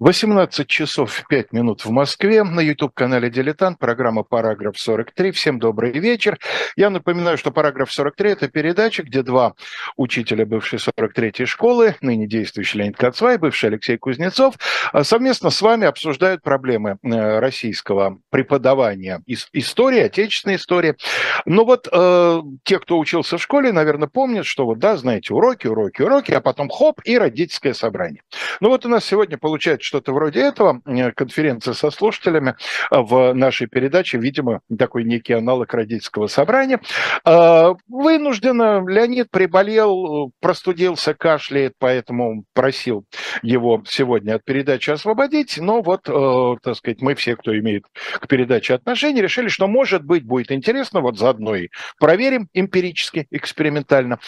18 часов 5 минут в Москве. На YouTube-канале «Дилетант» программа «Параграф 43». Всем добрый вечер. Я напоминаю, что «Параграф 43» – это передача, где два учителя бывшей 43-й школы, ныне действующий Леонид Кацвай, бывший Алексей Кузнецов, а, совместно с вами обсуждают проблемы э, российского преподавания истории, отечественной истории. Но вот э, те, кто учился в школе, наверное, помнят, что вот, да, знаете, уроки, уроки, уроки, а потом хоп, и родительское собрание. Ну вот у нас сегодня получается что-то вроде этого, э, конференция со слушателями э, в нашей передаче, видимо, такой некий аналог родительского собрания. Э, вынужденно Леонид приболел, простудился, кашляет, поэтому просил его сегодня от передачи освободить, но вот, так сказать, мы все, кто имеет к передаче отношения, решили, что, может быть, будет интересно, вот заодно и проверим эмпирически, экспериментально,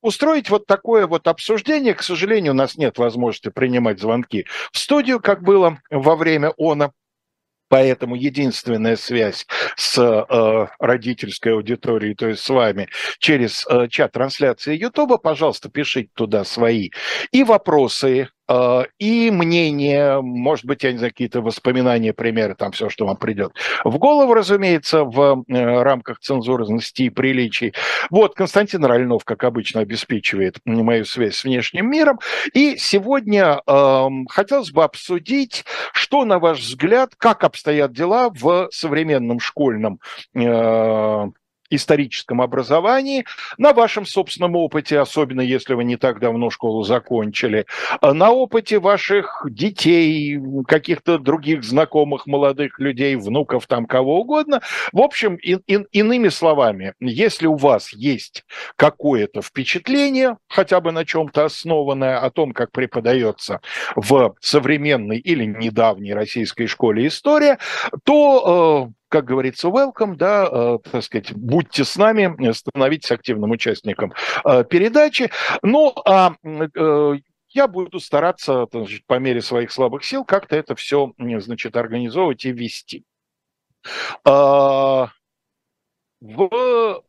устроить вот такое вот обсуждение. К сожалению, у нас нет возможности принимать звонки звонки в студию, как было во время ОНА. Поэтому единственная связь с э, родительской аудиторией, то есть с вами, через э, чат трансляции Ютуба, пожалуйста, пишите туда свои и вопросы, и мнение, может быть, я не знаю, какие-то воспоминания, примеры, там все, что вам придет в голову, разумеется, в э, рамках цензурности и приличий. Вот, Константин Ральнов, как обычно, обеспечивает мою связь с внешним миром. И сегодня э, хотелось бы обсудить, что, на ваш взгляд, как обстоят дела в современном школьном э, историческом образовании, на вашем собственном опыте, особенно если вы не так давно школу закончили, а на опыте ваших детей, каких-то других знакомых молодых людей, внуков, там кого угодно. В общем, и, и, иными словами, если у вас есть какое-то впечатление, хотя бы на чем-то основанное, о том, как преподается в современной или недавней российской школе история, то э, как говорится, welcome, да, э, так сказать, будьте с нами, становитесь активным участником э, передачи. Ну, а э, я буду стараться значит, по мере своих слабых сил как-то это все, значит, организовывать и вести. В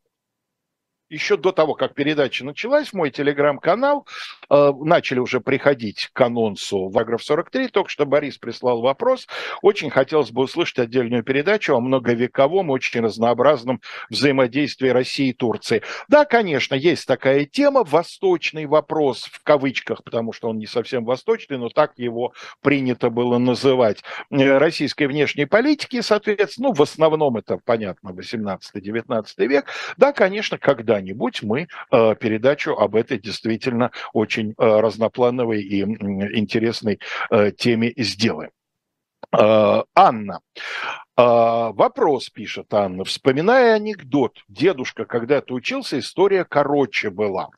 еще до того, как передача началась, в мой телеграм-канал э, начали уже приходить к анонсу Вагров 43. Только что Борис прислал вопрос. Очень хотелось бы услышать отдельную передачу о многовековом, очень разнообразном взаимодействии России и Турции. Да, конечно, есть такая тема, восточный вопрос в кавычках, потому что он не совсем восточный, но так его принято было называть, э, российской внешней политики, соответственно, ну, в основном это, понятно, 18-19 век. Да, конечно, когда когда-нибудь мы э, передачу об этой действительно очень э, разноплановой и интересной э, теме сделаем. Анна, вопрос, пишет Анна. Вспоминая анекдот, дедушка когда-то учился, история короче была.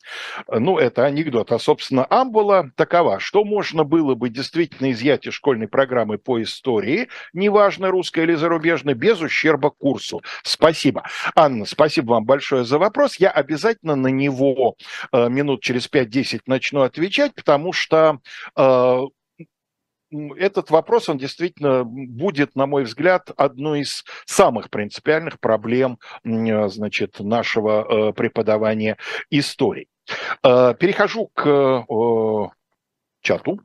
Ну, это анекдот. А, собственно, амбула такова. Что можно было бы действительно изъять из школьной программы по истории, неважно, русской или зарубежной, без ущерба курсу? Спасибо. Анна, спасибо вам большое за вопрос. Я обязательно на него э, минут через 5-10 начну отвечать, потому что э, этот вопрос, он действительно будет, на мой взгляд, одной из самых принципиальных проблем э, значит, нашего э, преподавания истории. Э, перехожу к чату.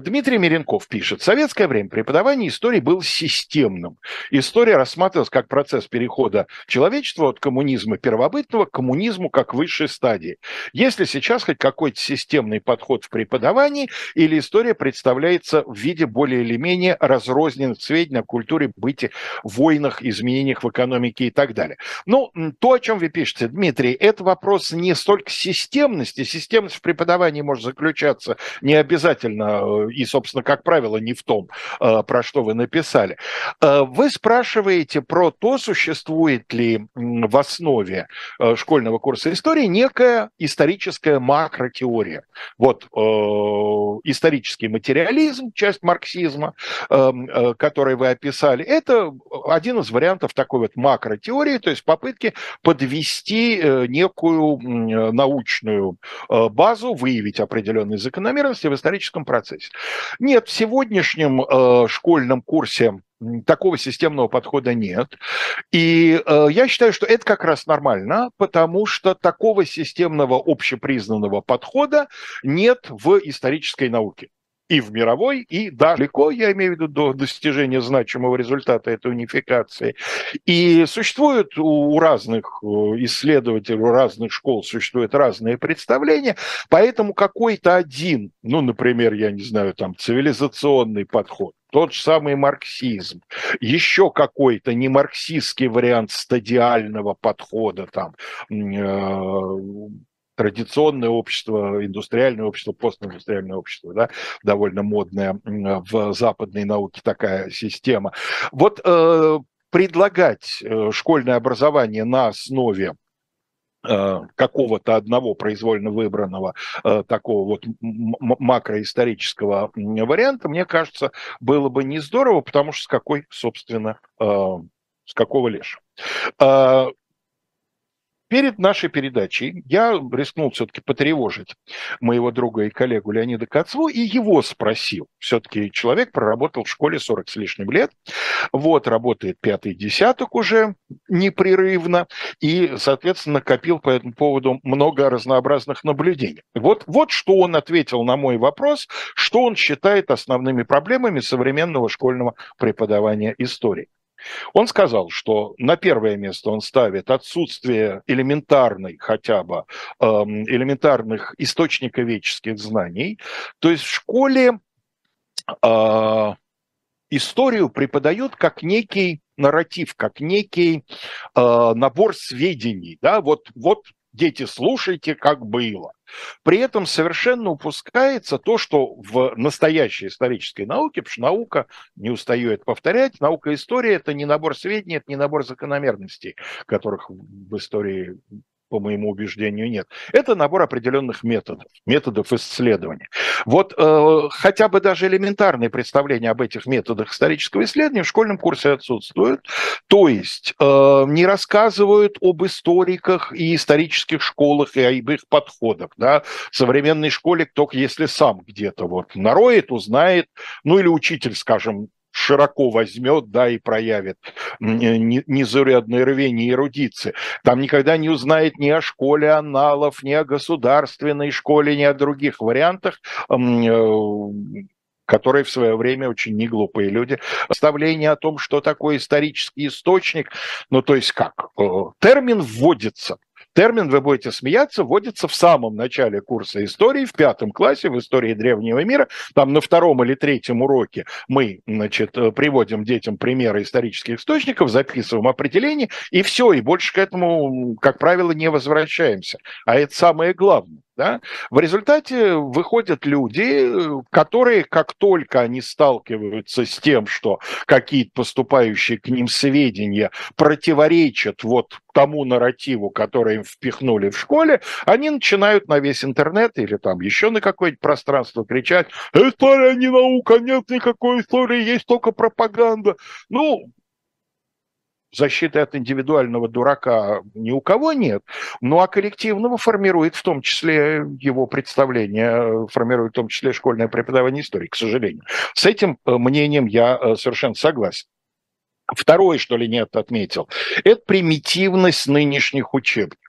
Дмитрий Миренков пишет, в советское время преподавание истории было системным. История рассматривалась как процесс перехода человечества от коммунизма первобытного к коммунизму как высшей стадии. Если сейчас хоть какой-то системный подход в преподавании или история представляется в виде более или менее разрозненных сведений о культуре, быте, войнах, изменениях в экономике и так далее. Ну, то, о чем вы пишете, Дмитрий, это вопрос не столько системности. Системность в преподавании может заключаться не обязательно и, собственно, как правило, не в том, э, про что вы написали. Э, вы спрашиваете про то, существует ли в основе школьного курса истории некая историческая макротеория. Вот исторический материализм, часть марксизма, который вы описали, это один из вариантов такой вот макротеории, то есть попытки подвести некую научную базу, выявить определенные закономерности в историческом процессе. Зависит. Нет, в сегодняшнем э, школьном курсе такого системного подхода нет. И э, я считаю, что это как раз нормально, потому что такого системного общепризнанного подхода нет в исторической науке и в мировой, и далеко, я имею в виду, до достижения значимого результата этой унификации. И существует у разных э, исследователей, у разных школ существуют разные представления, поэтому какой-то один, ну, например, я не знаю, там, цивилизационный подход, тот же самый марксизм, еще какой-то не марксистский вариант стадиального подхода, там, э, традиционное общество, индустриальное общество, постиндустриальное общество, да, довольно модная в западной науке такая система. Вот э, предлагать э, школьное образование на основе э, какого-то одного произвольно выбранного э, такого вот макроисторического варианта, мне кажется, было бы не здорово, потому что с какой, собственно, с какого лишь. Перед нашей передачей я рискнул все-таки потревожить моего друга и коллегу Леонида Кацву и его спросил. Все-таки человек проработал в школе 40 с лишним лет, вот, работает пятый десяток уже непрерывно и, соответственно, накопил по этому поводу много разнообразных наблюдений. Вот, вот что он ответил на мой вопрос, что он считает основными проблемами современного школьного преподавания истории. Он сказал, что на первое место он ставит отсутствие элементарной хотя бы, эм, элементарных источниковедческих знаний. То есть в школе э, историю преподают как некий нарратив, как некий э, набор сведений. Да? Вот, вот дети, слушайте, как было. При этом совершенно упускается то, что в настоящей исторической науке, потому что наука, не устаю это повторять, наука истории – это не набор сведений, это не набор закономерностей, которых в истории по моему убеждению, нет. Это набор определенных методов, методов исследования. Вот э, хотя бы даже элементарные представления об этих методах исторического исследования в школьном курсе отсутствуют. То есть э, не рассказывают об историках и исторических школах и об их подходах. Да? В современной школе только если сам где-то вот нароет, узнает, ну или учитель, скажем, широко возьмет, да, и проявит незаурядное рвение и эрудиции. Там никогда не узнает ни о школе аналов, ни о государственной школе, ни о других вариантах, э, которые в свое время очень неглупые люди. Представление о том, что такое исторический источник, ну то есть как, э, термин вводится – Термин, вы будете смеяться, вводится в самом начале курса истории, в пятом классе, в истории древнего мира. Там на втором или третьем уроке мы, значит, э, приводим детям примеры исторических источников, записываем определение, и все, и больше к этому, как правило, не возвращаемся. А это самое главное. Да? В результате выходят люди, которые, как только они сталкиваются с тем, что какие-то поступающие к ним сведения противоречат вот тому нарративу, который им впихнули в школе, они начинают на весь интернет или там еще на какое-нибудь пространство кричать «История не наука, нет никакой истории, есть только пропаганда». Ну, защиты от индивидуального дурака ни у кого нет, ну а коллективного формирует в том числе его представление, формирует в том числе школьное преподавание истории, к сожалению. С этим э, мнением я э, совершенно согласен. Второе, что ли, нет отметил, это примитивность нынешних учебников.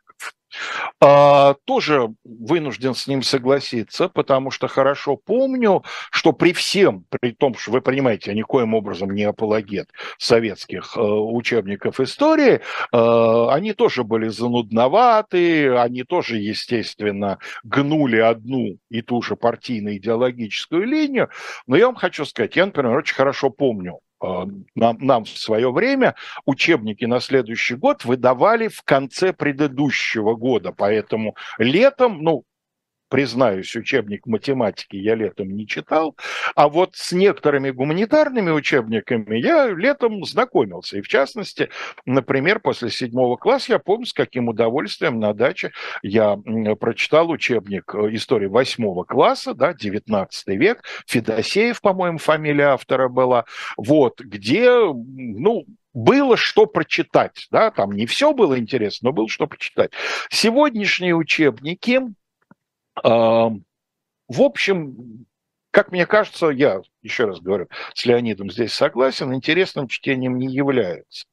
А, тоже вынужден с ним согласиться, потому что хорошо помню, что при всем, при том, что вы понимаете, я никоим образом не апологет советских э, учебников истории, э, они тоже были занудноваты, они тоже, естественно, гнули одну и ту же партийно-идеологическую линию, но я вам хочу сказать, я, например, очень хорошо помню нам, нам в свое время учебники на следующий год выдавали в конце предыдущего года, поэтому летом, ну, признаюсь, учебник математики я летом не читал, а вот с некоторыми гуманитарными учебниками я летом знакомился. И в частности, например, после седьмого класса я помню, с каким удовольствием на даче я прочитал учебник э, истории восьмого класса, да, 19 век, Федосеев, по-моему, фамилия автора была, вот, где, ну, было что прочитать, да, там не все было интересно, но было что почитать. Сегодняшние учебники, в общем, как мне кажется, я еще раз говорю, с Леонидом здесь согласен, интересным чтением не является.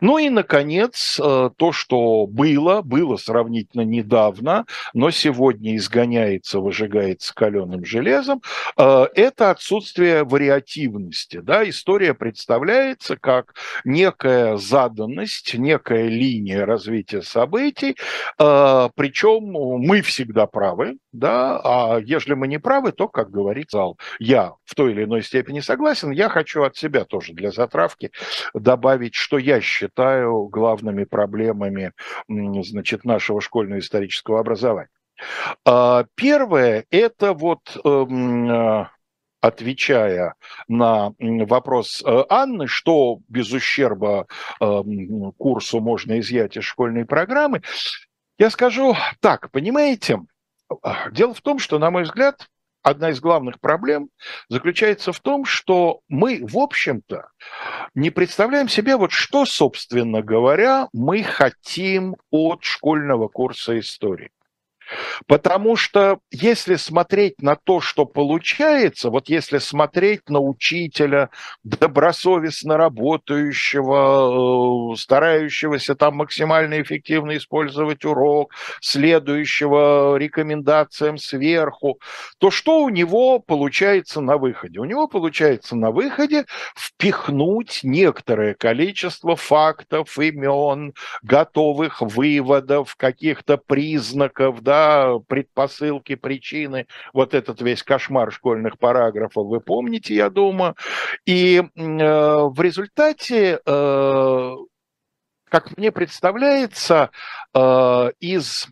Ну и, наконец, э, то, что было, было сравнительно недавно, но сегодня изгоняется, выжигается каленым железом, э, это отсутствие вариативности. Да? История представляется как некая заданность, некая линия развития событий, э, причем мы всегда правы, да, а если мы не правы, то, как говорит зал, я в той или иной степени согласен, я хочу от себя тоже для затравки добавить, что я считаю главными проблемами значит, нашего школьного исторического образования. А, первое – это вот эм, э, отвечая на вопрос э, Анны, что без ущерба эм, курсу можно изъять из школьной программы, я скажу так, понимаете, а, дело в том, что, на мой взгляд, одна из главных проблем заключается в том, что мы, в общем-то, не представляем себе, вот что, собственно говоря, мы хотим от школьного курса истории. Потому что если смотреть на то, что получается, вот если смотреть на учителя, добросовестно работающего, э, старающегося там максимально эффективно использовать урок, следующего рекомендациям сверху, то что у него получается на выходе? У него получается на выходе впихнуть некоторое количество фактов, имен, готовых выводов, каких-то признаков, да, да, предпосылки, причины, вот этот весь кошмар школьных параграфов, вы помните, я думаю. И э, в результате э, как мне представляется, э, из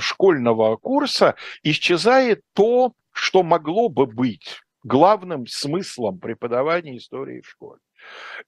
школьного курса исчезает то, что могло бы быть главным смыслом преподавания истории в школе.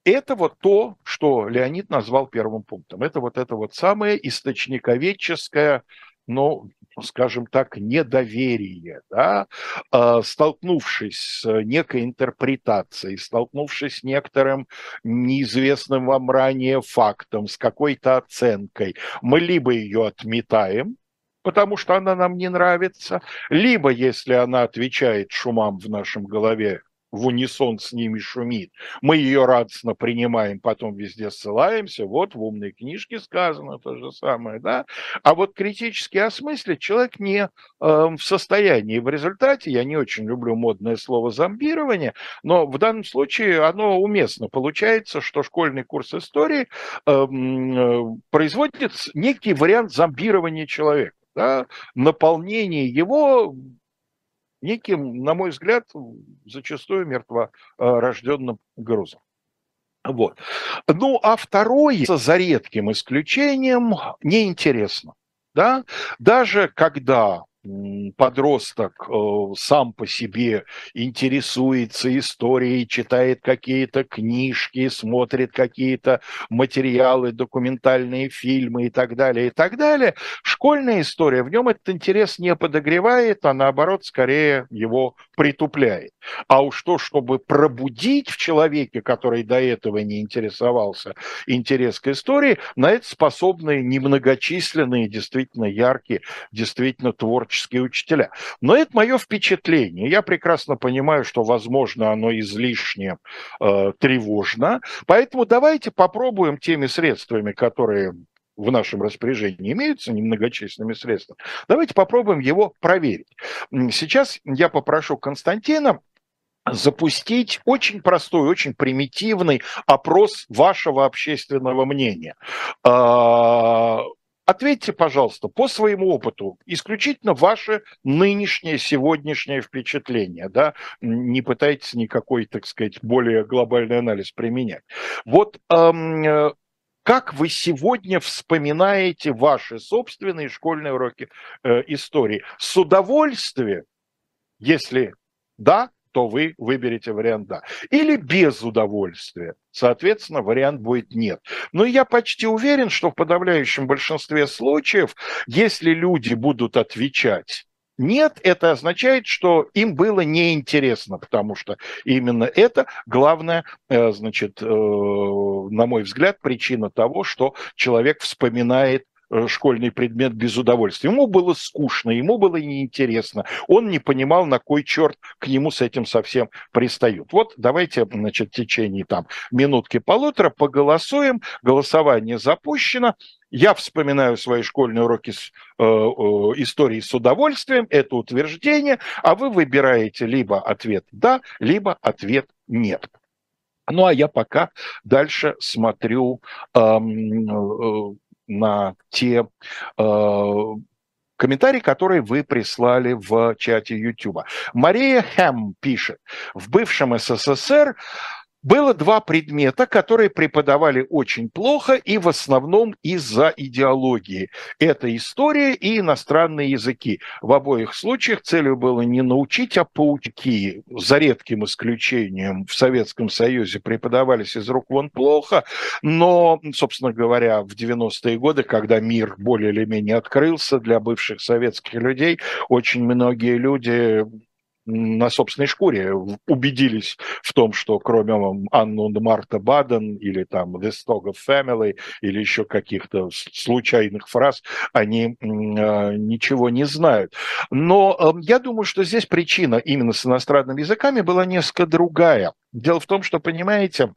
Это вот то, что Леонид назвал первым пунктом. Это вот это вот самое источниковедческое ну, скажем так, недоверие, да, а, столкнувшись с некой интерпретацией, столкнувшись с некоторым неизвестным вам ранее фактом, с какой-то оценкой, мы либо ее отметаем, потому что она нам не нравится, либо если она отвечает шумам в нашем голове, в унисон с ними шумит. Мы ее радостно принимаем, потом везде ссылаемся. Вот в умной книжке сказано то же самое, да. А вот критически осмыслить человек не э, в состоянии. В результате, я не очень люблю модное слово зомбирование, но в данном случае оно уместно. Получается, что школьный курс истории эм, э, производит некий вариант зомбирования человека. Да, наполнение его неким, на мой взгляд, зачастую мертворожденным грузом. Вот. Ну, а второе, за редким исключением, неинтересно. Да? Даже когда подросток э, сам по себе интересуется историей, читает какие-то книжки, смотрит какие-то материалы, документальные фильмы и так далее, и так далее, школьная история в нем этот интерес не подогревает, а наоборот скорее его притупляет. А уж то, чтобы пробудить в человеке, который до этого не интересовался, интерес к истории, на это способны немногочисленные, действительно яркие, действительно творческие творческие учителя. Но это мое впечатление. Я прекрасно понимаю, что, возможно, оно излишне э, тревожно. Поэтому давайте попробуем теми средствами, которые в нашем распоряжении имеются немногочисленными средствами, давайте попробуем его проверить. Сейчас я попрошу Константина запустить очень простой, очень примитивный опрос вашего общественного мнения. Ответьте, пожалуйста, по своему опыту, исключительно ваше нынешнее, сегодняшнее впечатление, да, не пытайтесь никакой, так сказать, более глобальный анализ применять. Вот эм, как вы сегодня вспоминаете ваши собственные школьные уроки э, истории? С удовольствием, если да, то вы выберете вариант «да». Или без удовольствия. Соответственно, вариант будет «нет». Но я почти уверен, что в подавляющем большинстве случаев, если люди будут отвечать нет, это означает, что им было неинтересно, потому что именно это главная, э, значит, э, на мой взгляд, причина того, что человек вспоминает школьный предмет без удовольствия. Ему было скучно, ему было неинтересно. Он не понимал, на кой черт к нему с этим совсем пристают. Вот давайте, значит, в течение там минутки-полутора поголосуем. Голосование запущено. Я вспоминаю свои школьные уроки с, э, э, истории с удовольствием, это утверждение, а вы выбираете либо ответ «да», либо ответ «нет». Ну, а я пока дальше смотрю э, на те э, комментарии, которые вы прислали в чате YouTube. Мария Хэм пишет, в бывшем СССР было два предмета, которые преподавали очень плохо и в основном из-за идеологии. Это история и иностранные языки. В обоих случаях целью было не научить, а паучки. За редким исключением в Советском Союзе преподавались из рук вон плохо, но, собственно говоря, в 90-е годы, когда мир более или менее открылся для бывших советских людей, очень многие люди на собственной шкуре убедились в том, что кроме Анну Марта Баден или там The Stock of Family или еще каких-то случайных фраз, они а, ничего не знают. Но я думаю, что здесь причина именно с иностранными языками была несколько другая. Дело в том, что, понимаете,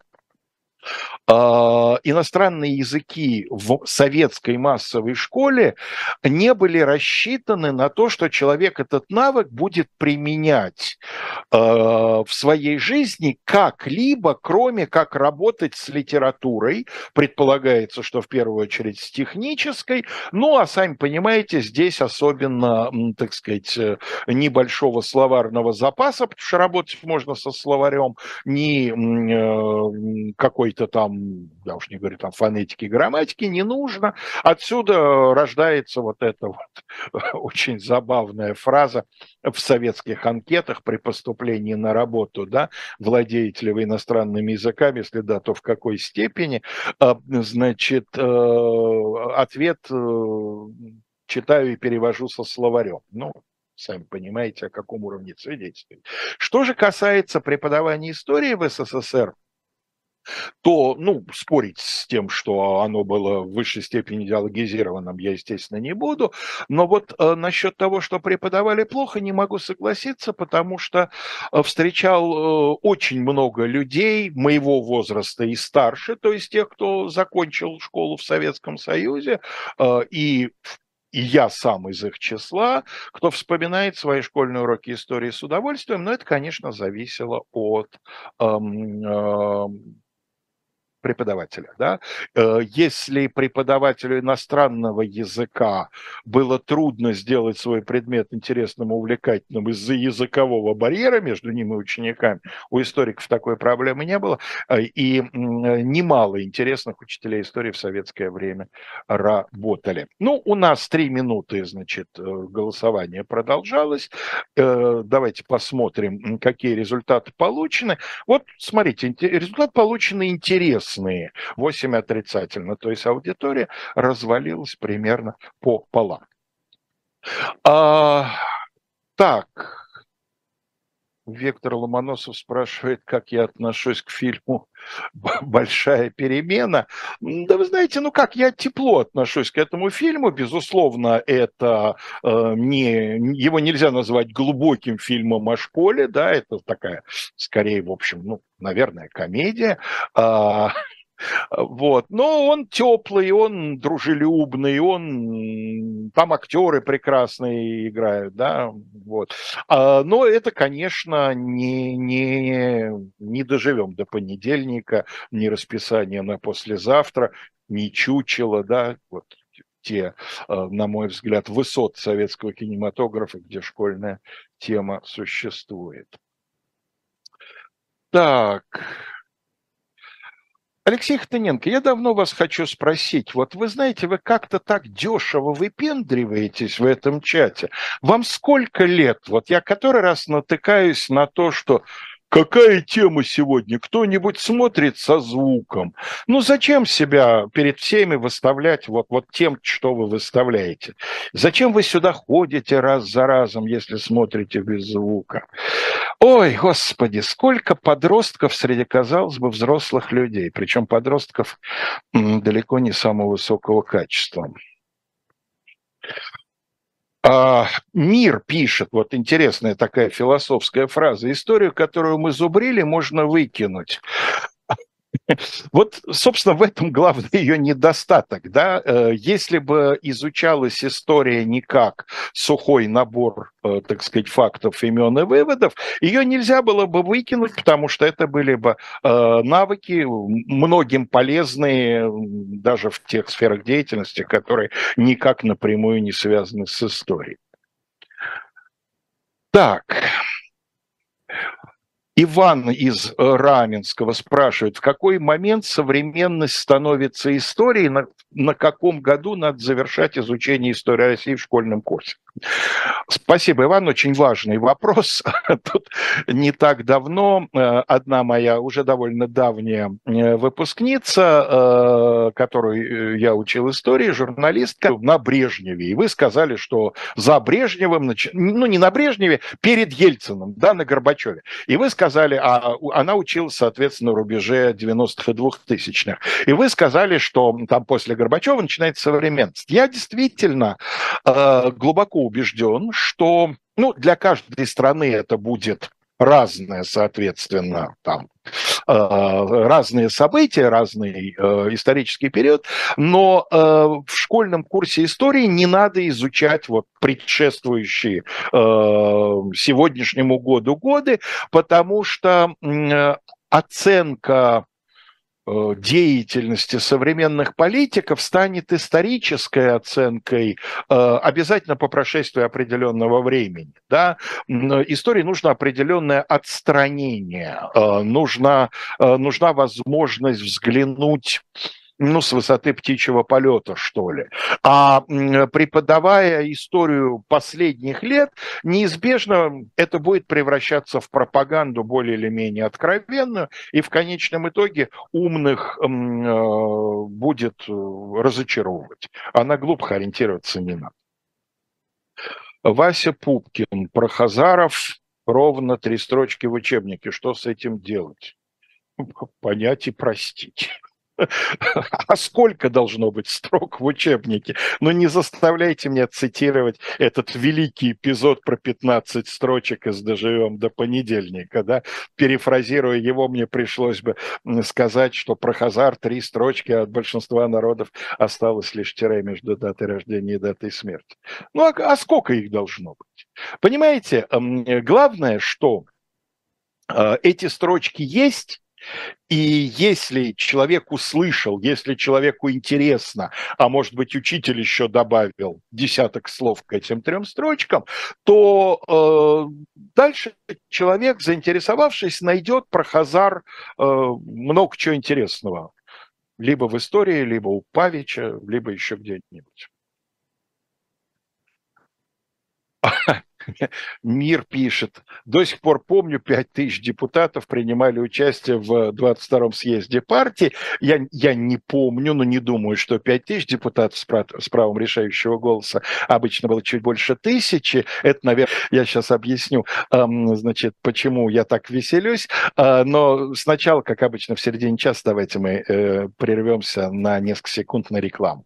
иностранные языки в советской массовой школе не были рассчитаны на то, что человек этот навык будет применять а, в своей жизни как-либо, кроме как работать с литературой. Предполагается, что в первую очередь с технической. Ну, а сами понимаете, здесь особенно, так сказать, э, небольшого словарного запаса, потому что работать можно со словарем, ни э, какой-то там я уж не говорю там фонетики, грамматики, не нужно. Отсюда рождается вот эта вот очень забавная фраза в советских анкетах при поступлении на работу, да, владеете ли вы иностранными языками, если да, то в какой степени, а, значит, э, ответ э, читаю и перевожу со словарем. Ну, сами понимаете, о каком уровне свидетельствует. Что же касается преподавания истории в СССР, то, ну, спорить с тем, что оно было в высшей степени идеологизированным, я, естественно, не буду. Но вот э, насчет того, что преподавали плохо, не могу согласиться, потому что э, встречал э, очень много людей моего возраста и старше, то есть тех, кто закончил школу в Советском Союзе, э, и и я сам из их числа, кто вспоминает свои школьные уроки истории с удовольствием, но это, конечно, зависело от эм, эм, преподавателя. Да? Э, если преподавателю иностранного языка было трудно сделать свой предмет интересным увлекательным из-за языкового барьера между ним и учениками, у историков такой проблемы не было, э, и немало интересных учителей истории в советское время работали. Ну, у нас три минуты, значит, э, голосование продолжалось. Давайте посмотрим, какие результаты получены. Вот, смотрите, результат полученный интересный красные, 8 отрицательно. То есть аудитория развалилась примерно по полам. А, так, Вектор Ломоносов спрашивает, как я отношусь к фильму «Большая перемена». Да вы знаете, ну как, я тепло отношусь к этому фильму. Безусловно, это э, не, его нельзя назвать глубоким фильмом о школе, да, это такая, скорее, в общем, ну, наверное, комедия. А, вот. Но он теплый, он дружелюбный, он там актеры прекрасные играют, да, вот. А, но это, конечно, не, не, не доживем до понедельника, не расписание на послезавтра, не чучело, да, вот те, а, на мой взгляд, высот советского кинематографа, где школьная тема существует. Так, Алексей Хтыненко, я давно вас хочу спросить. Вот вы знаете, вы как-то так дешево выпендриваетесь в этом чате. Вам сколько лет? Вот я который раз натыкаюсь на то, что Какая тема сегодня? Кто-нибудь смотрит со звуком? Ну, зачем себя перед всеми выставлять вот, вот тем, что вы выставляете? Зачем вы сюда ходите раз за разом, если смотрите без звука? Ой, господи, сколько подростков среди, казалось бы, взрослых людей, причем подростков далеко не самого высокого качества. А, мир пишет, вот интересная такая философская фраза, историю, которую мы зубрили, можно выкинуть. Вот, собственно, в этом главный ее недостаток. Да? Э, если бы изучалась история не как сухой набор, э, так сказать, фактов, имен и выводов, ее нельзя было бы выкинуть, потому что это были бы э, навыки, многим полезные даже в тех сферах деятельности, которые никак напрямую не связаны с историей. Так, Иван из э, Раменского спрашивает, в какой момент современность становится историей, на, на каком году надо завершать изучение истории России в школьном курсе? Спасибо, Иван, очень важный вопрос. Тут не так давно э, одна моя уже довольно давняя э, выпускница, которую я учил истории, журналистка на Брежневе. И вы сказали, что за Брежневым, ну не на Брежневе, перед Ельцином, да, на Горбачеве. И вы сказали, а она училась, соответственно, на рубеже 90-х и 2000-х. И вы сказали, что там после Горбачева начинается современность. Я действительно глубоко убежден, что ну, для каждой страны это будет разное, соответственно, там э, разные события, разный э, исторический период, но э, в школьном курсе истории не надо изучать вот предшествующие сегодняшнему году годы, потому что оценка деятельности современных политиков станет исторической оценкой э, обязательно по прошествии определенного времени. Да? Истории нужно определенное отстранение, э, нужна, нужна возможность взглянуть ну, с высоты птичьего полета, что ли. А преподавая историю последних лет, неизбежно это будет превращаться в пропаганду более или менее откровенную, и в конечном итоге умных э, будет э, разочаровывать. А на глупых ориентироваться не надо. Вася Пупкин про Хазаров ровно три строчки в учебнике. Что с этим делать? Понять и простить. А сколько должно быть строк в учебнике? Ну, не заставляйте меня цитировать этот великий эпизод про 15 строчек из «Доживем до понедельника», да? Перефразируя его, мне пришлось бы сказать, что про Хазар три строчки, а от большинства народов осталось лишь тире между датой рождения и датой смерти. Ну, а, а сколько их должно быть? Понимаете, главное, что э, эти строчки есть, и если человек услышал, если человеку интересно, а может быть учитель еще добавил десяток слов к этим трем строчкам, то э, дальше человек, заинтересовавшись, найдет про Хазар э, много чего интересного. Либо в истории, либо у Павича, либо еще где-нибудь. Мир пишет. До сих пор помню, 5 тысяч депутатов принимали участие в 22-м съезде партии. Я, я не помню, но не думаю, что 5 тысяч депутатов с, прав, с правом решающего голоса обычно было чуть больше тысячи. Это, наверное, я сейчас объясню, значит, почему я так веселюсь. А, но сначала, как обычно, в середине часа давайте мы э, прервемся на несколько секунд на рекламу.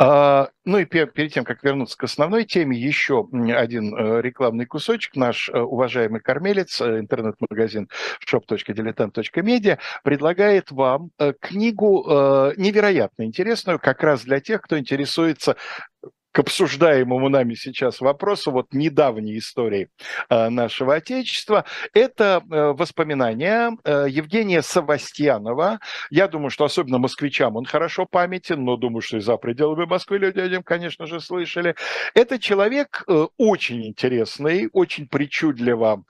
А, ну и перед тем, как вернуться к основной теме, еще один э, рекламный кусочек. Наш э, уважаемый кормелец, э, интернет-магазин shop.diletant.media предлагает вам книгу невероятно интересную, как раз для тех, кто интересуется к обсуждаемому нами сейчас вопросу, вот недавней истории э, нашего Отечества, это э, воспоминания э, Евгения Савастьянова. Я думаю, что особенно москвичам он хорошо памятен, но думаю, что и за пределами Москвы люди о нем, конечно же, слышали. Это человек очень интересный, очень причудливо,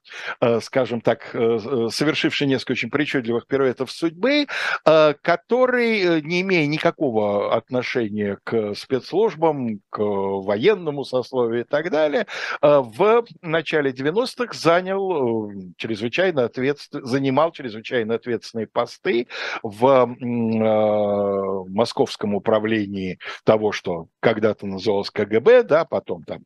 скажем так, совершивший несколько очень причудливых пируэтов судьбы, который, не имея никакого отношения к спецслужбам, к военному сословию и так далее, э, в начале 90-х занял э, чрезвычайно ответствен... занимал чрезвычайно ответственные посты в э, московском управлении того, что когда-то называлось КГБ, да, потом там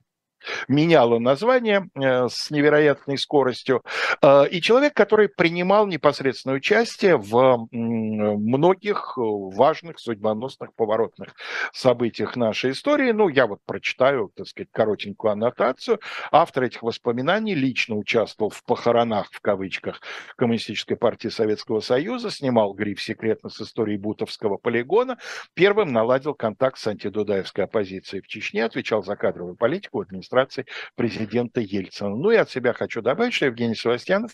меняла название э, с невероятной скоростью. Э, и человек, который принимал непосредственное участие в многих важных судьбоносных поворотных событиях нашей истории. Ну, я вот прочитаю, так сказать, коротенькую аннотацию. Автор этих воспоминаний лично участвовал в похоронах, в кавычках, Коммунистической партии Советского Союза, снимал гриф «Секретно с историей Бутовского полигона», первым наладил контакт с антидудаевской оппозицией в Чечне, отвечал за кадровую политику администрации администрации президента Ельцина. Ну и от себя хочу добавить, что Евгений Севастьянов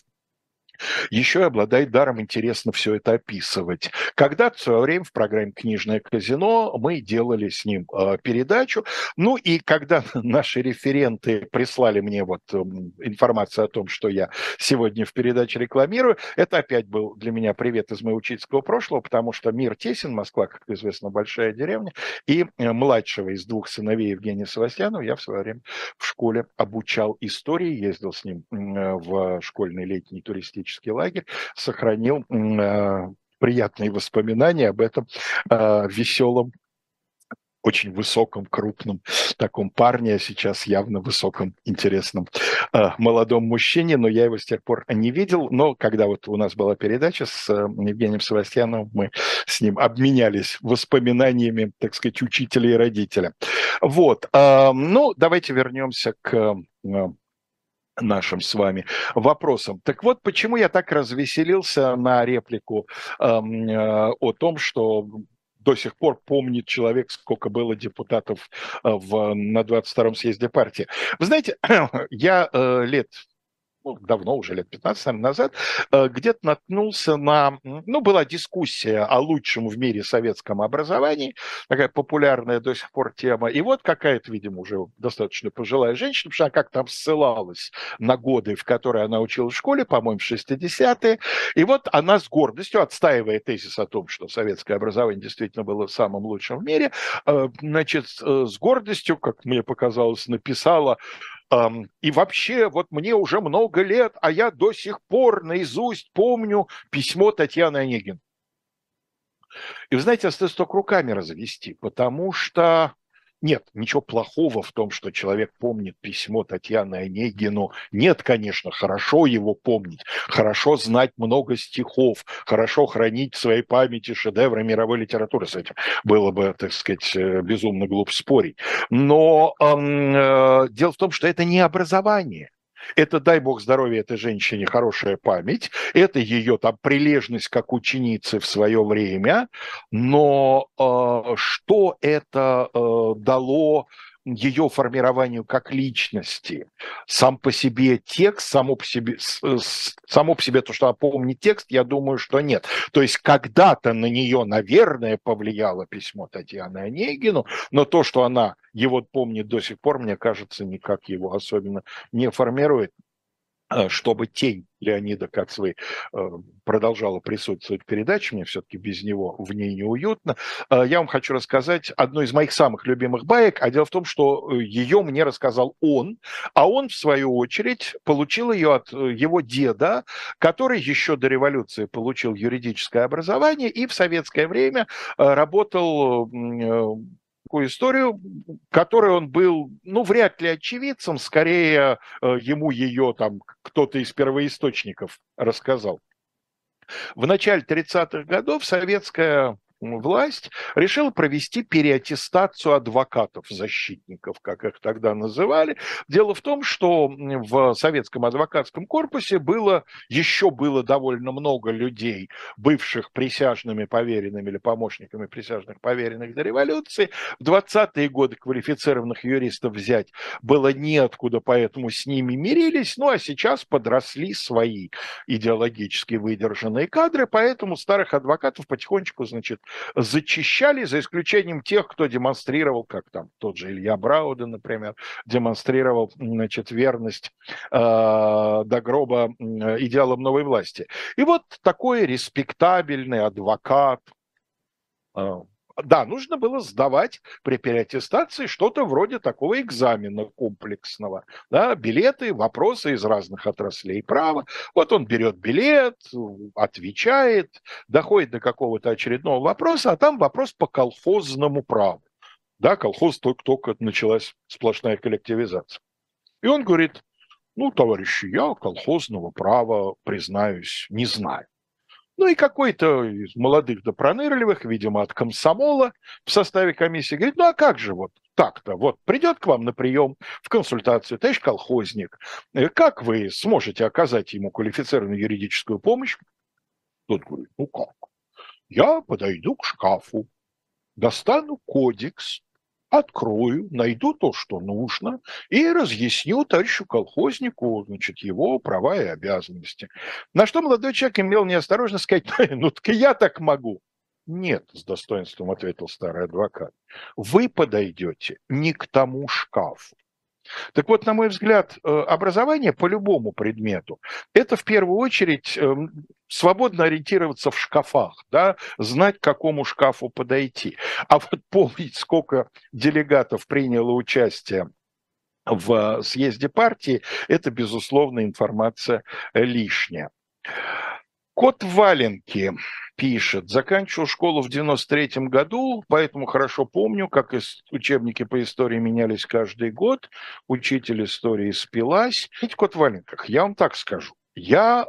еще и обладает даром интересно все это описывать. Когда-то в свое время в программе «Книжное казино» мы делали с ним э, передачу. Ну и когда наши референты прислали мне вот информацию о том, что я сегодня в передаче рекламирую, это опять был для меня привет из моего учительского прошлого, потому что мир тесен, Москва, как известно, большая деревня, и э, младшего из двух сыновей Евгения Севастьянова я в свое время в школе обучал истории, ездил с ним э, в школьный летний туристический туристический лагерь, сохранил э, приятные воспоминания об этом э, веселом очень высоком, крупном таком парне, а сейчас явно высоком, интересном э, молодом мужчине, но я его с тех пор не видел. Но когда вот у нас была передача с э, Евгением Севастьяновым, мы с ним обменялись воспоминаниями, так сказать, учителя и родителя. Вот. Э, ну, давайте вернемся к э, нашим с вами вопросом. Так вот, почему я так развеселился на реплику э, э, о том, что до сих пор помнит человек, сколько было депутатов э, в, на 22-м съезде партии. Вы знаете, я э, лет ну, давно, уже лет 15 наверное, назад, э, где-то наткнулся на... Ну, была дискуссия о лучшем в мире советском образовании, такая популярная до сих пор тема. И вот какая-то, видимо, уже достаточно пожилая женщина, потому что она как там ссылалась на годы, в которые она училась в школе, по-моему, в 60-е. И вот она с гордостью, отстаивая тезис о том, что советское образование действительно было самым лучшим в мире, э, значит, э, с гордостью, как мне показалось, написала и вообще, вот мне уже много лет, а я до сих пор наизусть помню письмо Татьяны Онегин. И вы знаете, остается только руками развести, потому что нет, ничего плохого в том, что человек помнит письмо Татьяны Онегину. Нет, конечно, хорошо его помнить, хорошо знать много стихов, хорошо хранить в своей памяти шедевры мировой литературы. С этим было бы, так сказать, э, безумно глупо спорить. Но э, дело в том, что это не образование. Это, дай бог здоровья этой женщине, хорошая память, это ее там прилежность как ученицы в свое время, но э, что это э, дало ее формированию как личности. Сам по себе текст, само по себе, само по себе то, что она помнит текст, я думаю, что нет. То есть когда-то на нее, наверное, повлияло письмо Татьяны Онегину, но то, что она его помнит до сих пор, мне кажется, никак его особенно не формирует. Э, чтобы тень Леонида Кацвы э, продолжала присутствовать в передаче, мне все-таки без него в ней неуютно. Э, я вам хочу рассказать одну из моих самых любимых баек, а дело в том, что ее мне рассказал он, а он, в свою очередь, получил ее от его деда, который еще до революции получил юридическое образование и в советское время работал такую историю, которой он был, ну, вряд ли очевидцем, скорее э, ему ее там кто-то из первоисточников рассказал. В начале 30-х годов советская власть решила провести переаттестацию адвокатов, защитников, как их тогда называли. Дело в том, что в советском адвокатском корпусе было, еще было довольно много людей, бывших присяжными поверенными или помощниками присяжных поверенных до революции. В 20-е годы квалифицированных юристов взять было неоткуда, поэтому с ними мирились. Ну а сейчас подросли свои идеологически выдержанные кадры, поэтому старых адвокатов потихонечку, значит, зачищали, за исключением тех, кто демонстрировал, как там тот же Илья Брауда, например, демонстрировал, значит, верность э, до гроба идеалам новой власти. И вот такой респектабельный адвокат, э, да, нужно было сдавать при переаттестации что-то вроде такого экзамена комплексного. Да, билеты, вопросы из разных отраслей права. Вот он берет билет, отвечает, доходит до какого-то очередного вопроса, а там вопрос по колхозному праву. Да, колхоз только-только началась сплошная коллективизация. И он говорит, ну, товарищи, я колхозного права, признаюсь, не знаю. Ну и какой-то из молодых да пронырливых, видимо, от комсомола в составе комиссии говорит, ну а как же вот так-то, вот придет к вам на прием в консультацию, товарищ колхозник, э, как вы сможете оказать ему квалифицированную юридическую помощь? Тот говорит, ну как, я подойду к шкафу, достану кодекс, открою, найду то, что нужно, и разъясню товарищу колхознику значит, его права и обязанности. На что молодой человек имел неосторожно сказать, ну так я так могу. Нет, с достоинством ответил старый адвокат. Вы подойдете не к тому шкафу. Так вот, на мой взгляд, э, образование по любому предмету – это в первую очередь эм, свободно ориентироваться в шкафах, да, знать, к какому шкафу подойти. А вот помнить, сколько делегатов приняло участие в съезде партии, это, безусловно, информация лишняя. Кот Валенки пишет, заканчивал школу в 93 году, поэтому хорошо помню, как учебники по истории менялись каждый год, учитель истории спилась. Кот Валенках, я вам так скажу, я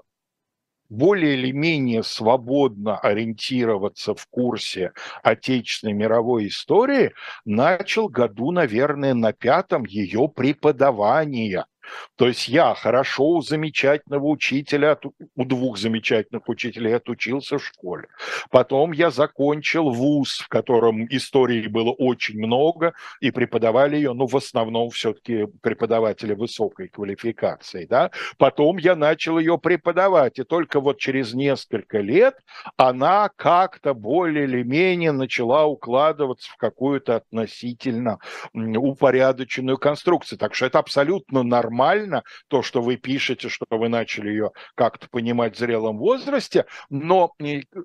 более или менее свободно ориентироваться в курсе отечественной мировой истории начал году, наверное, на пятом ее преподавания. То есть я хорошо у замечательного учителя, у двух замечательных учителей отучился в школе. Потом я закончил вуз, в котором истории было очень много, и преподавали ее, ну, в основном все-таки преподаватели высокой квалификации, да. Потом я начал ее преподавать, и только вот через несколько лет она как-то более или менее начала укладываться в какую-то относительно упорядоченную конструкцию. Так что это абсолютно нормально нормально, то, что вы пишете, что вы начали ее как-то понимать в зрелом возрасте, но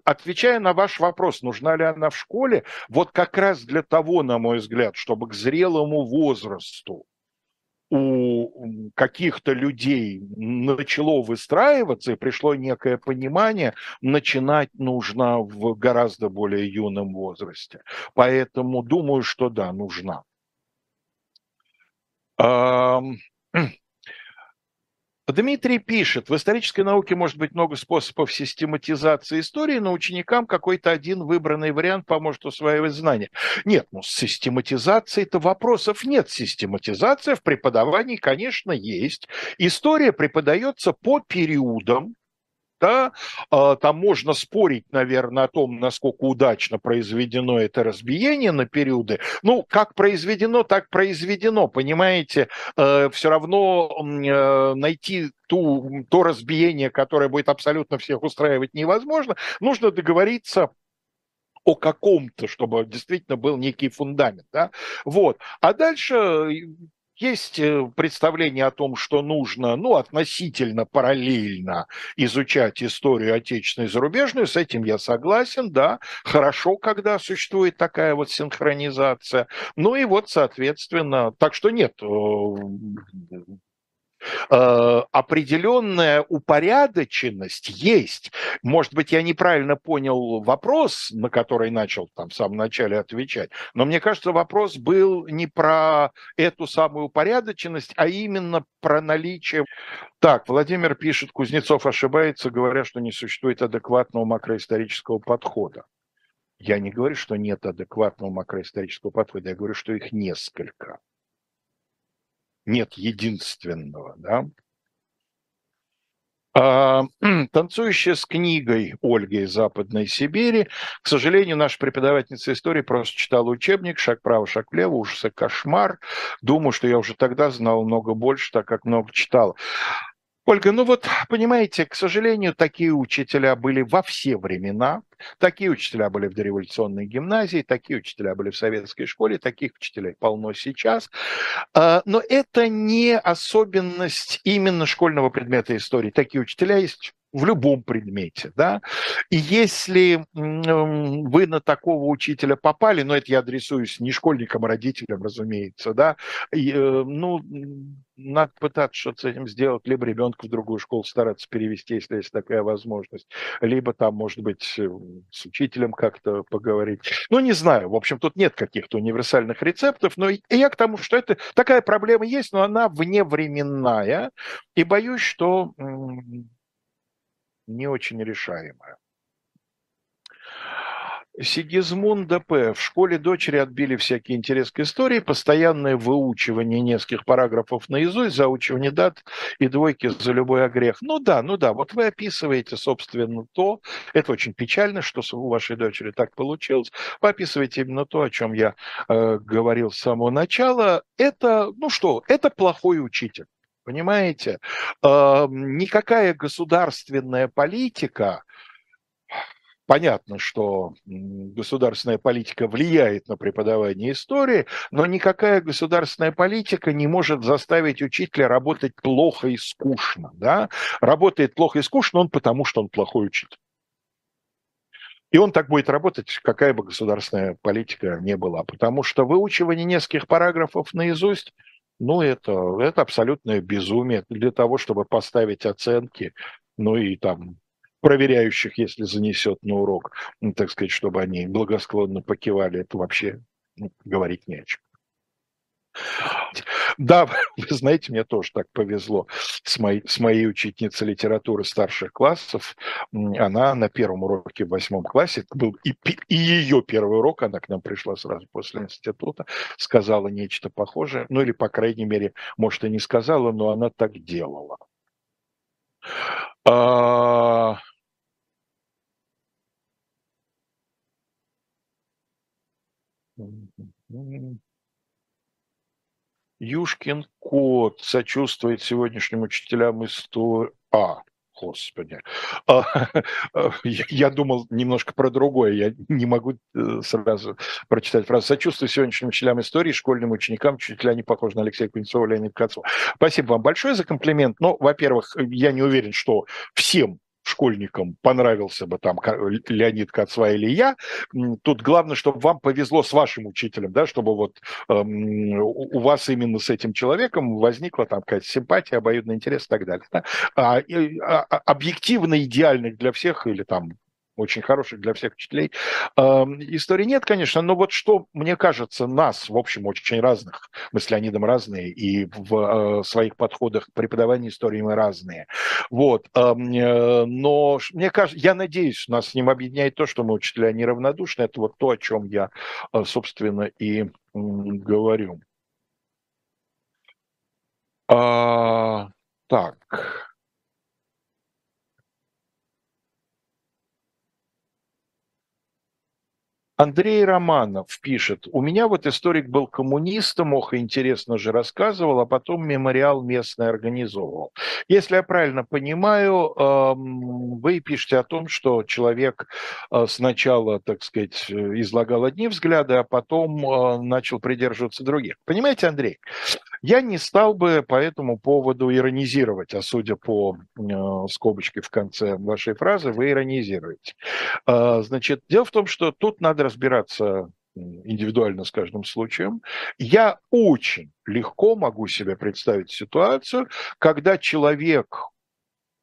отвечая на ваш вопрос, нужна ли она в школе, вот как раз для того, на мой взгляд, чтобы к зрелому возрасту у каких-то людей начало выстраиваться и пришло некое понимание, начинать нужно в гораздо более юном возрасте. Поэтому думаю, что да, нужна. Дмитрий пишет, в исторической науке может быть много способов систематизации истории, но ученикам какой-то один выбранный вариант поможет усваивать знания. Нет, ну с систематизацией-то вопросов нет. Систематизация в преподавании, конечно, есть. История преподается по периодам, да, а, там можно спорить, наверное, о том, насколько удачно произведено это разбиение на периоды. Ну, как произведено, так произведено, понимаете, э, все равно э, найти ту, то разбиение, которое будет абсолютно всех устраивать, невозможно. Нужно договориться о каком-то, чтобы действительно был некий фундамент. Да? Вот. А дальше есть э, представление о том, что нужно, ну, относительно параллельно изучать историю отечественную и зарубежную, с этим я согласен, да, хорошо, когда существует такая вот синхронизация. Ну и вот, соответственно, так что нет, э, определенная упорядоченность есть. Может быть, я неправильно понял вопрос, на который начал там в самом начале отвечать, но мне кажется, вопрос был не про эту самую упорядоченность, а именно про наличие... Так, Владимир пишет, Кузнецов ошибается, говоря, что не существует адекватного макроисторического подхода. Я не говорю, что нет адекватного макроисторического подхода, я говорю, что их несколько. Нет единственного, да. А, танцующая с книгой Ольги из Западной Сибири. К сожалению, наша преподавательница истории просто читала учебник «Шаг вправо, шаг влево», ужасы, кошмар. Думаю, что я уже тогда знал много больше, так как много читал. Ольга, ну вот, понимаете, к сожалению, такие учителя были во все времена. Такие учителя были в дореволюционной гимназии, такие учителя были в советской школе, таких учителей полно сейчас. А, но это не особенность именно школьного предмета истории. Такие учителя есть в любом предмете, да. И если вы на такого учителя попали, но это я адресуюсь не школьникам, а родителям, разумеется, да, и, э, ну, надо пытаться что-то с этим сделать, либо ребенка в другую школу стараться перевести, если есть такая возможность, либо там, может быть, э, с учителем как-то поговорить. Ну, не знаю, в общем, тут нет каких-то универсальных рецептов, но я к тому, что это такая проблема есть, но она вневременная, и боюсь, что не очень решаемая. Сигизмунда П. В школе дочери отбили всякий интерес к истории, постоянное выучивание нескольких параграфов наизусть, заучивание дат и двойки за любой огрех. Ну да, ну да, вот вы описываете, собственно, то, это очень печально, что у вашей дочери так получилось, вы описываете именно то, о чем я э, говорил с самого начала. Это, ну что, это плохой учитель. Понимаете, э, никакая государственная политика, понятно, что государственная политика влияет на преподавание истории, но никакая государственная политика не может заставить учителя работать плохо и скучно. Да? Работает плохо и скучно он потому, что он плохой учитель. И он так будет работать, какая бы государственная политика не была. Потому что выучивание нескольких параграфов наизусть – ну, это, это абсолютное безумие для того, чтобы поставить оценки, ну и там проверяющих, если занесет на урок, ну, так сказать, чтобы они благосклонно покивали, это вообще ну, говорить не о чем. Да, вы знаете, мне тоже так повезло с моей, с моей учительницей литературы старших классов. Она на первом уроке в восьмом классе, был и, и ее первый урок, она к нам пришла сразу после института, сказала нечто похожее, ну или, по крайней мере, может, и не сказала, но она так делала. А... Mm-hmm. Юшкин кот сочувствует сегодняшним учителям истории. А, Господи. А, я думал немножко про другое. Я не могу э, сразу прочитать фразу. Сочувствую сегодняшним учителям истории, школьным ученикам. Учителя не похожи на Алексея Кузнецова, Леонида Кацова. Спасибо вам большое за комплимент. Но, во-первых, я не уверен, что всем школьникам понравился бы там Леонид Кацва или я. Тут главное, чтобы вам повезло с вашим учителем, да, чтобы вот эм, у вас именно с этим человеком возникла там какая-то симпатия, обоюдный интерес и так далее. Да? А, а, а, объективно идеальных для всех или там очень хороших для всех учителей. Истории нет, конечно, но вот что, мне кажется, нас, в общем, очень разных, мы с Леонидом разные, и в э, своих подходах к преподаванию истории мы разные. Вот. Э, но мне кажется, я надеюсь, нас с ним объединяет то, что мы учителя неравнодушны. Это вот то, о чем я, э, собственно, и говорю. А, так. Андрей Романов пишет, у меня вот историк был коммунистом, ох, интересно же рассказывал, а потом мемориал местный организовывал. Если я правильно понимаю, эм, вы пишете о том, что человек э, сначала, так сказать, излагал одни взгляды, а потом э, начал придерживаться других. Понимаете, Андрей, я не стал бы по этому поводу иронизировать, а судя по э, скобочке в конце вашей фразы, вы иронизируете. Значит, дело в том, что тут надо разбираться индивидуально с каждым случаем. Я очень легко могу себе представить ситуацию, когда человек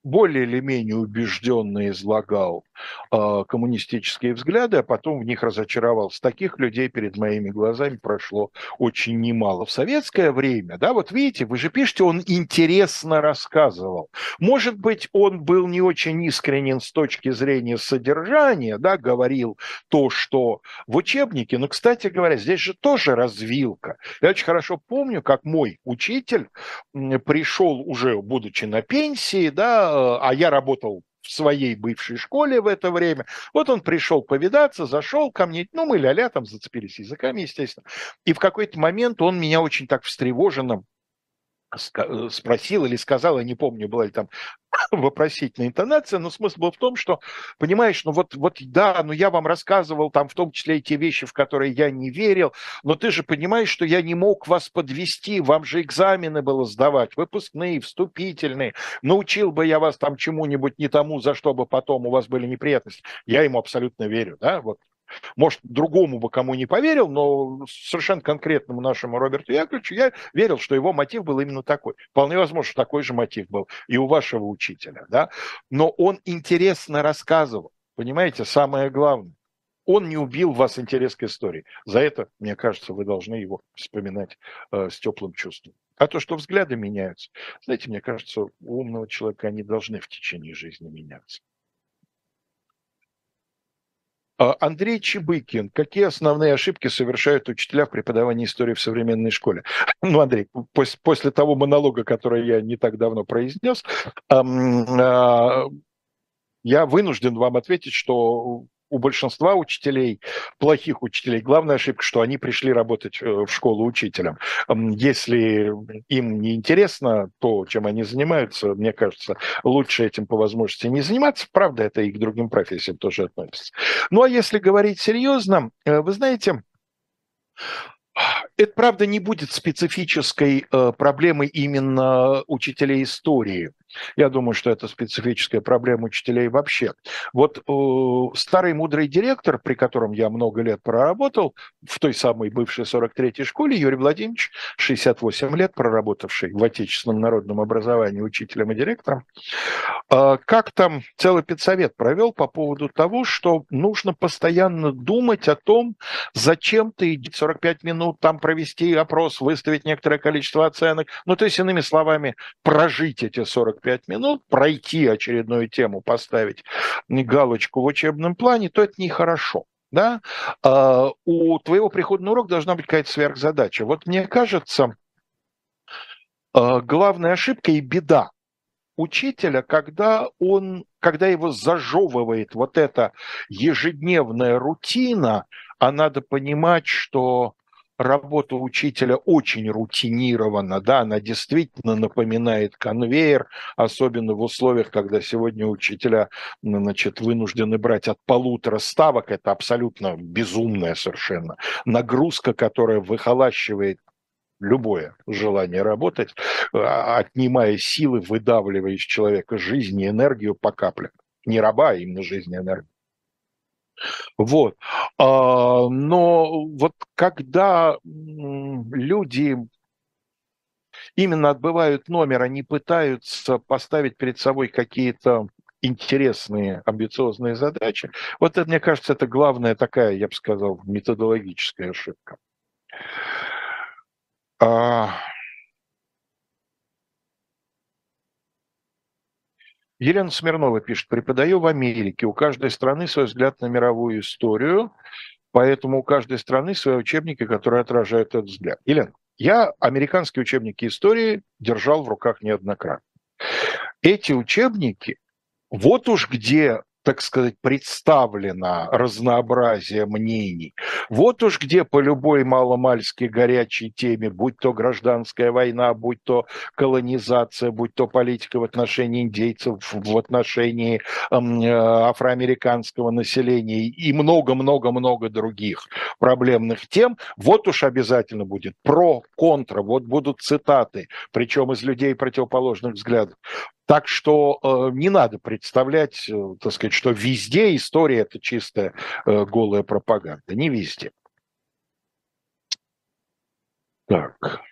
более или менее убежденно излагал э, коммунистические взгляды, а потом в них разочаровался. Таких людей перед моими глазами прошло очень немало. В советское время, да, вот видите, вы же пишете, он интересно рассказывал. Может быть, он был не очень искренен с точки зрения содержания, да, говорил то, что в учебнике, но, кстати говоря, здесь же тоже развилка. Я очень хорошо помню, как мой учитель пришел уже, будучи на пенсии, да, а я работал в своей бывшей школе в это время. Вот он пришел повидаться, зашел ко мне, ну, мы ля-ля там зацепились языками, естественно. И в какой-то момент он меня очень так встревоженно Э, спросил или сказал, я не помню, была ли там вопросительная интонация, но смысл был в том, что, понимаешь, ну вот, вот да, ну я вам рассказывал там в том числе и те вещи, в которые я не верил, но ты же понимаешь, что я не мог вас подвести, вам же экзамены было сдавать, выпускные, вступительные, научил бы я вас там чему-нибудь не тому, за что бы потом у вас были неприятности. Я ему абсолютно верю, да, вот может, другому бы кому не поверил, но совершенно конкретному нашему Роберту Яковлевичу я верил, что его мотив был именно такой. Вполне возможно, такой же мотив был и у вашего учителя. Да? Но он интересно рассказывал. Понимаете, самое главное. Он не убил вас интерес к истории. За это, мне кажется, вы должны его вспоминать э, с теплым чувством. А то, что взгляды меняются, знаете, мне кажется, у умного человека они должны в течение жизни меняться. А, Андрей Чебыкин. Какие основные ошибки совершают учителя в преподавании истории в современной школе? Ну, Андрей, после, после того монолога, который я не так давно произнес, а, я вынужден вам ответить, что у большинства учителей, плохих учителей, главная ошибка, что они пришли работать э, в школу учителем. Если им не интересно то, чем они занимаются, мне кажется, лучше этим по возможности не заниматься. Правда, это и к другим профессиям тоже относится. Ну а если говорить серьезно, э, вы знаете, это, правда, не будет специфической э, проблемой именно учителей истории. Я думаю, что это специфическая проблема учителей вообще. Вот э, старый мудрый директор, при котором я много лет проработал, в той самой бывшей 43-й школе, Юрий Владимирович, 68 лет проработавший в отечественном народном образовании учителем и директором, э, как там целый педсовет провел по поводу того, что нужно постоянно думать о том, зачем ты 45 минут там провести опрос, выставить некоторое количество оценок. Ну, то есть, иными словами, прожить эти 40 45 минут, пройти очередную тему, поставить галочку в учебном плане, то это нехорошо. Да? А у твоего прихода на урок должна быть какая-то сверхзадача. Вот мне кажется, а, главная ошибка и беда учителя, когда он, когда его зажевывает вот эта ежедневная рутина, а надо понимать, что работа учителя очень рутинирована, да, она действительно напоминает конвейер, особенно в условиях, когда сегодня учителя, значит, вынуждены брать от полутора ставок, это абсолютно безумная совершенно нагрузка, которая выхолащивает любое желание работать, а, отнимая силы, выдавливая из человека жизнь и энергию по каплям. Не раба, а именно жизнь и энергию. Вот. А, но вот когда люди именно отбывают номер, они пытаются поставить перед собой какие-то интересные, амбициозные задачи. Вот это, мне кажется, это главная такая, я бы сказал, методологическая ошибка. Елена Смирнова пишет, преподаю в Америке. У каждой страны свой взгляд на мировую историю, поэтому у каждой страны свои учебники, которые отражают этот взгляд. Елена, я американские учебники истории держал в руках неоднократно. Эти учебники, вот уж где так сказать, представлено разнообразие мнений. Вот уж где по любой маломальски горячей теме, будь то гражданская война, будь то колонизация, будь то политика в отношении индейцев, в отношении э, афроамериканского населения и много-много-много других проблемных тем, вот уж обязательно будет про, контра, вот будут цитаты, причем из людей противоположных взглядов. Так что э, не надо представлять, э, так сказать, что везде история это чистая э, голая пропаганда. Не везде. Так.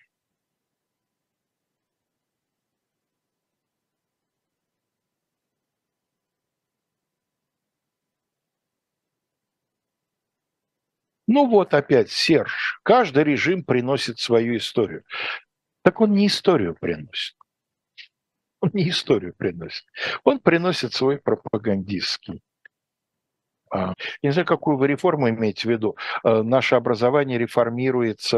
Ну вот опять, Серж, каждый режим приносит свою историю. Так он не историю приносит. Он не историю приносит. Он приносит свой пропагандистский. Я не знаю, какую вы реформу имеете в виду. Э, наше образование реформируется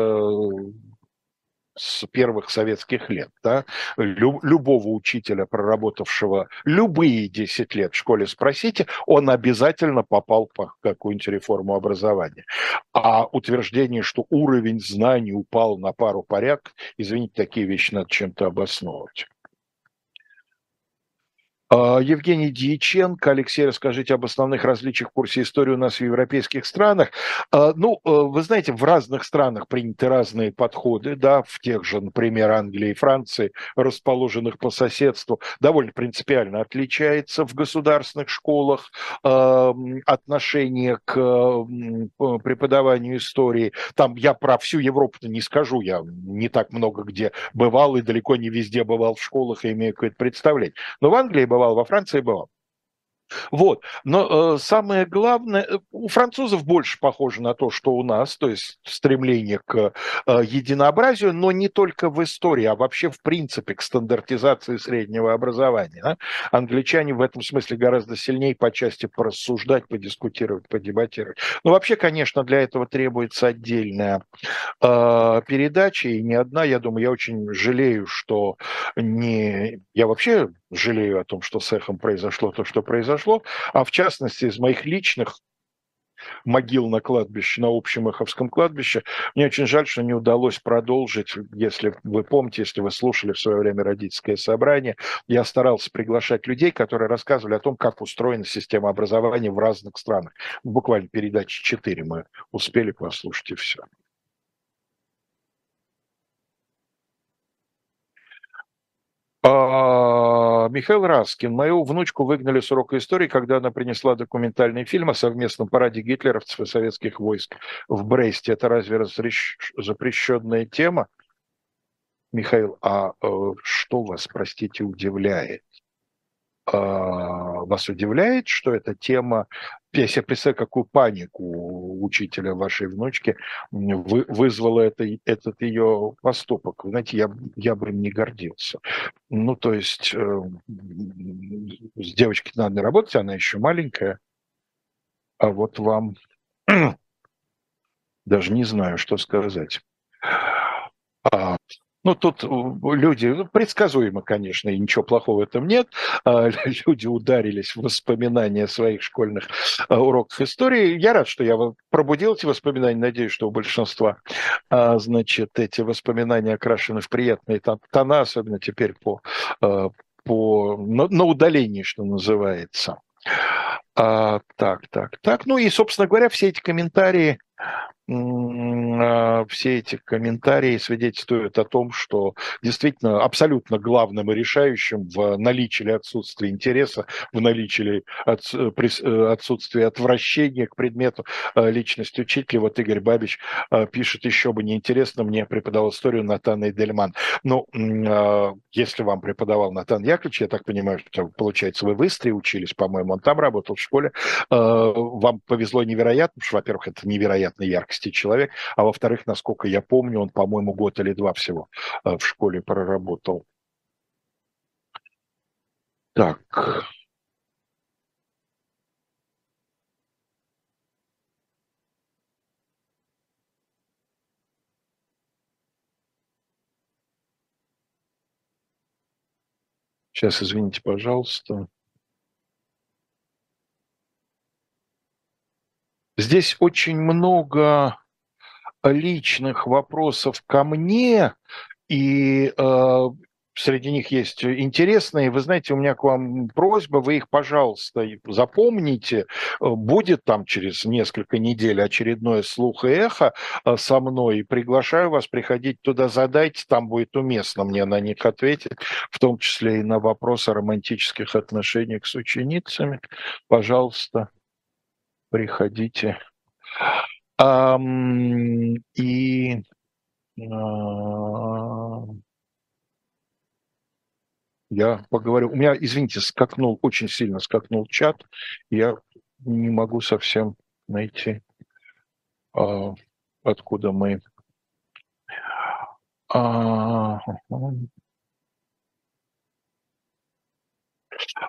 с первых советских лет. Да? Лю, любого учителя, проработавшего любые 10 лет в школе, спросите, он обязательно попал по какую-нибудь реформу образования. А утверждение, что уровень знаний упал на пару порядков, извините, такие вещи надо чем-то обосновывать. А, Евгений Дьяченко. Алексей, расскажите об основных различиях в курсе истории у нас в европейских странах. А, ну, э, вы знаете, в разных странах приняты разные подходы, да, в тех же, например, Англии и Франции, расположенных по соседству, довольно принципиально отличается в государственных школах а, отношение к преподаванию истории. Там я про всю Европу не скажу, я не так много где бывал и далеко не везде бывал в школах и имею какое-то представление. Но в Англии бывал бывал, во Франции бывал. Вот. Но э, самое главное, э, у французов больше похоже на то, что у нас, то есть стремление к э, единообразию, но не только в истории, а вообще в принципе к стандартизации среднего образования. Да? Англичане в этом смысле гораздо сильнее по части порассуждать, подискутировать, подебатировать. Но вообще, конечно, для этого требуется отдельная э, передача, и не одна. Я думаю, я очень жалею, что не... Я вообще жалею о том, что с эхом произошло то, что произошло, а в частности из моих личных могил на кладбище, на общем Эховском кладбище. Мне очень жаль, что не удалось продолжить. Если вы помните, если вы слушали в свое время родительское собрание, я старался приглашать людей, которые рассказывали о том, как устроена система образования в разных странах. Буквально передачи 4 мы успели послушать и все. Михаил Раскин. Мою внучку выгнали с урока истории, когда она принесла документальный фильм о совместном параде гитлеровцев и советских войск в Бресте. Это разве разреш... запрещенная тема? Михаил, а э, что вас, простите, удивляет? А, вас удивляет, что эта тема, я себе представляю, какую панику учителя вашей внучки вы, вызвала это, этот ее поступок. Знаете, я, я бы им не гордился. Ну, то есть э, с девочкой надо работать, она еще маленькая, а вот вам даже не знаю, что сказать. А, ну, тут э, люди, ну, предсказуемо, конечно, и ничего плохого в этом нет. А, люди ударились в воспоминания своих школьных а, уроков истории. Я рад, что я пробудил эти воспоминания. Надеюсь, что у большинства, а, значит, эти воспоминания окрашены в приятные тона, особенно теперь по, по, на, на удалении, что называется. А, так, так, так. Ну и, собственно говоря, все эти комментарии все эти комментарии свидетельствуют о том, что действительно абсолютно главным и решающим в наличии или отсутствии интереса, в наличии или э, э, отсутствии отвращения к предмету э, личности учителя. Вот Игорь Бабич пишет, еще бы неинтересно, мне преподавал историю Натан Эдельман. Ну, а, если вам преподавал Натан Яковлевич, я так понимаю, что, получается, вы в Истре учились, по-моему, он там работал в школе, вам повезло невероятно, потому что, во-первых, это невероятно яркость 10 человек, а во-вторых, насколько я помню, он, по-моему, год или два всего э, в школе проработал. Так. Сейчас, извините, пожалуйста. Здесь очень много личных вопросов ко мне, и э, среди них есть интересные. Вы знаете, у меня к вам просьба, вы их, пожалуйста, запомните. Будет там через несколько недель очередное слух и эхо э, со мной. приглашаю вас приходить туда, задайте, там будет уместно мне на них ответить, в том числе и на вопросы о романтических отношениях с ученицами. Пожалуйста приходите. И uh, я поговорю. У меня, извините, скакнул, очень сильно скакнул чат. Я не могу совсем найти. а, откуда мы... А, а,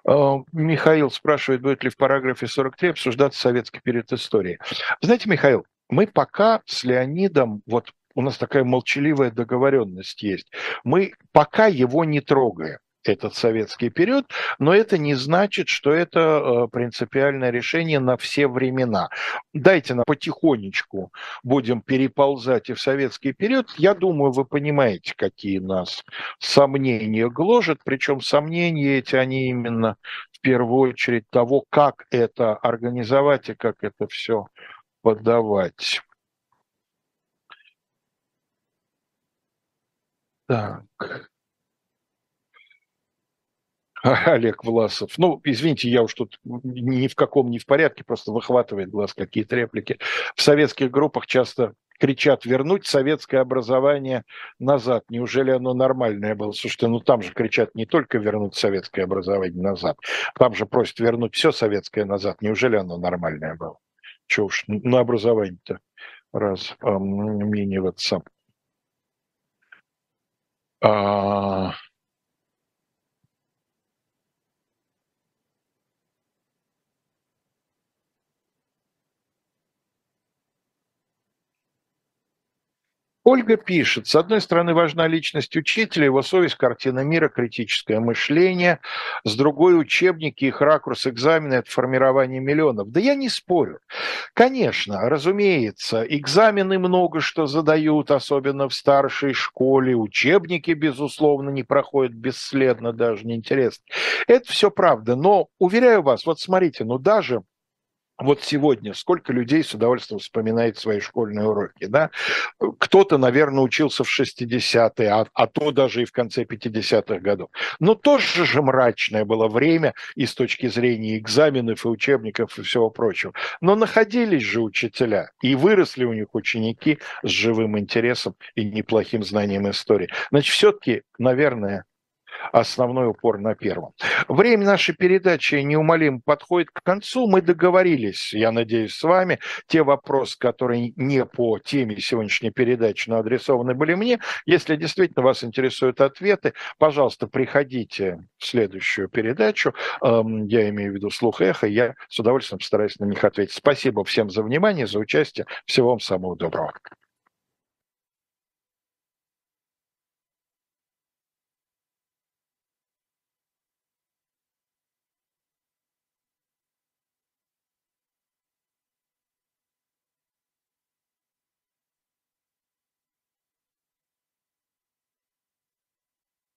Михаил спрашивает, будет ли в параграфе 43 обсуждаться советский период истории. Знаете, Михаил, мы пока с Леонидом, вот у нас такая молчаливая договоренность есть, мы пока его не трогаем этот советский период, но это не значит, что это э, принципиальное решение на все времена. Дайте нам потихонечку будем переползать и в советский период. Я думаю, вы понимаете, какие нас сомнения гложат, причем сомнения эти, они именно в первую очередь того, как это организовать и как это все подавать. Так. Олег Власов. Ну, извините, я уж тут ни в каком не в порядке, просто выхватывает глаз какие-то реплики. В советских группах часто кричат вернуть советское образование назад. Неужели оно нормальное было? Слушайте, ну там же кричат не только вернуть советское образование назад, там же просят вернуть все советское назад. Неужели оно нормальное было? Чего уж на образование-то раз сам. А, Ольга пишет, с одной стороны, важна личность учителя, его совесть, картина мира, критическое мышление, с другой учебники, их ракурс экзамена – это формирование миллионов. Да я не спорю. Конечно, разумеется, экзамены много что задают, особенно в старшей школе, учебники, безусловно, не проходят бесследно, даже неинтересно. Это все правда, но, уверяю вас, вот смотрите, ну даже вот сегодня сколько людей с удовольствием вспоминает свои школьные уроки, да? Кто-то, наверное, учился в 60-е, а, а то даже и в конце 50-х годов. Но тоже же мрачное было время и с точки зрения экзаменов и учебников и всего прочего. Но находились же учителя, и выросли у них ученики с живым интересом и неплохим знанием истории. Значит, все-таки, наверное, основной упор на первом. Время нашей передачи неумолимо подходит к концу. Мы договорились, я надеюсь, с вами. Те вопросы, которые не по теме сегодняшней передачи, но адресованы были мне. Если действительно вас интересуют ответы, пожалуйста, приходите в следующую передачу. Эм, я имею в виду «Слух эхо». Я с удовольствием постараюсь на них ответить. Спасибо всем за внимание, за участие. Всего вам самого доброго.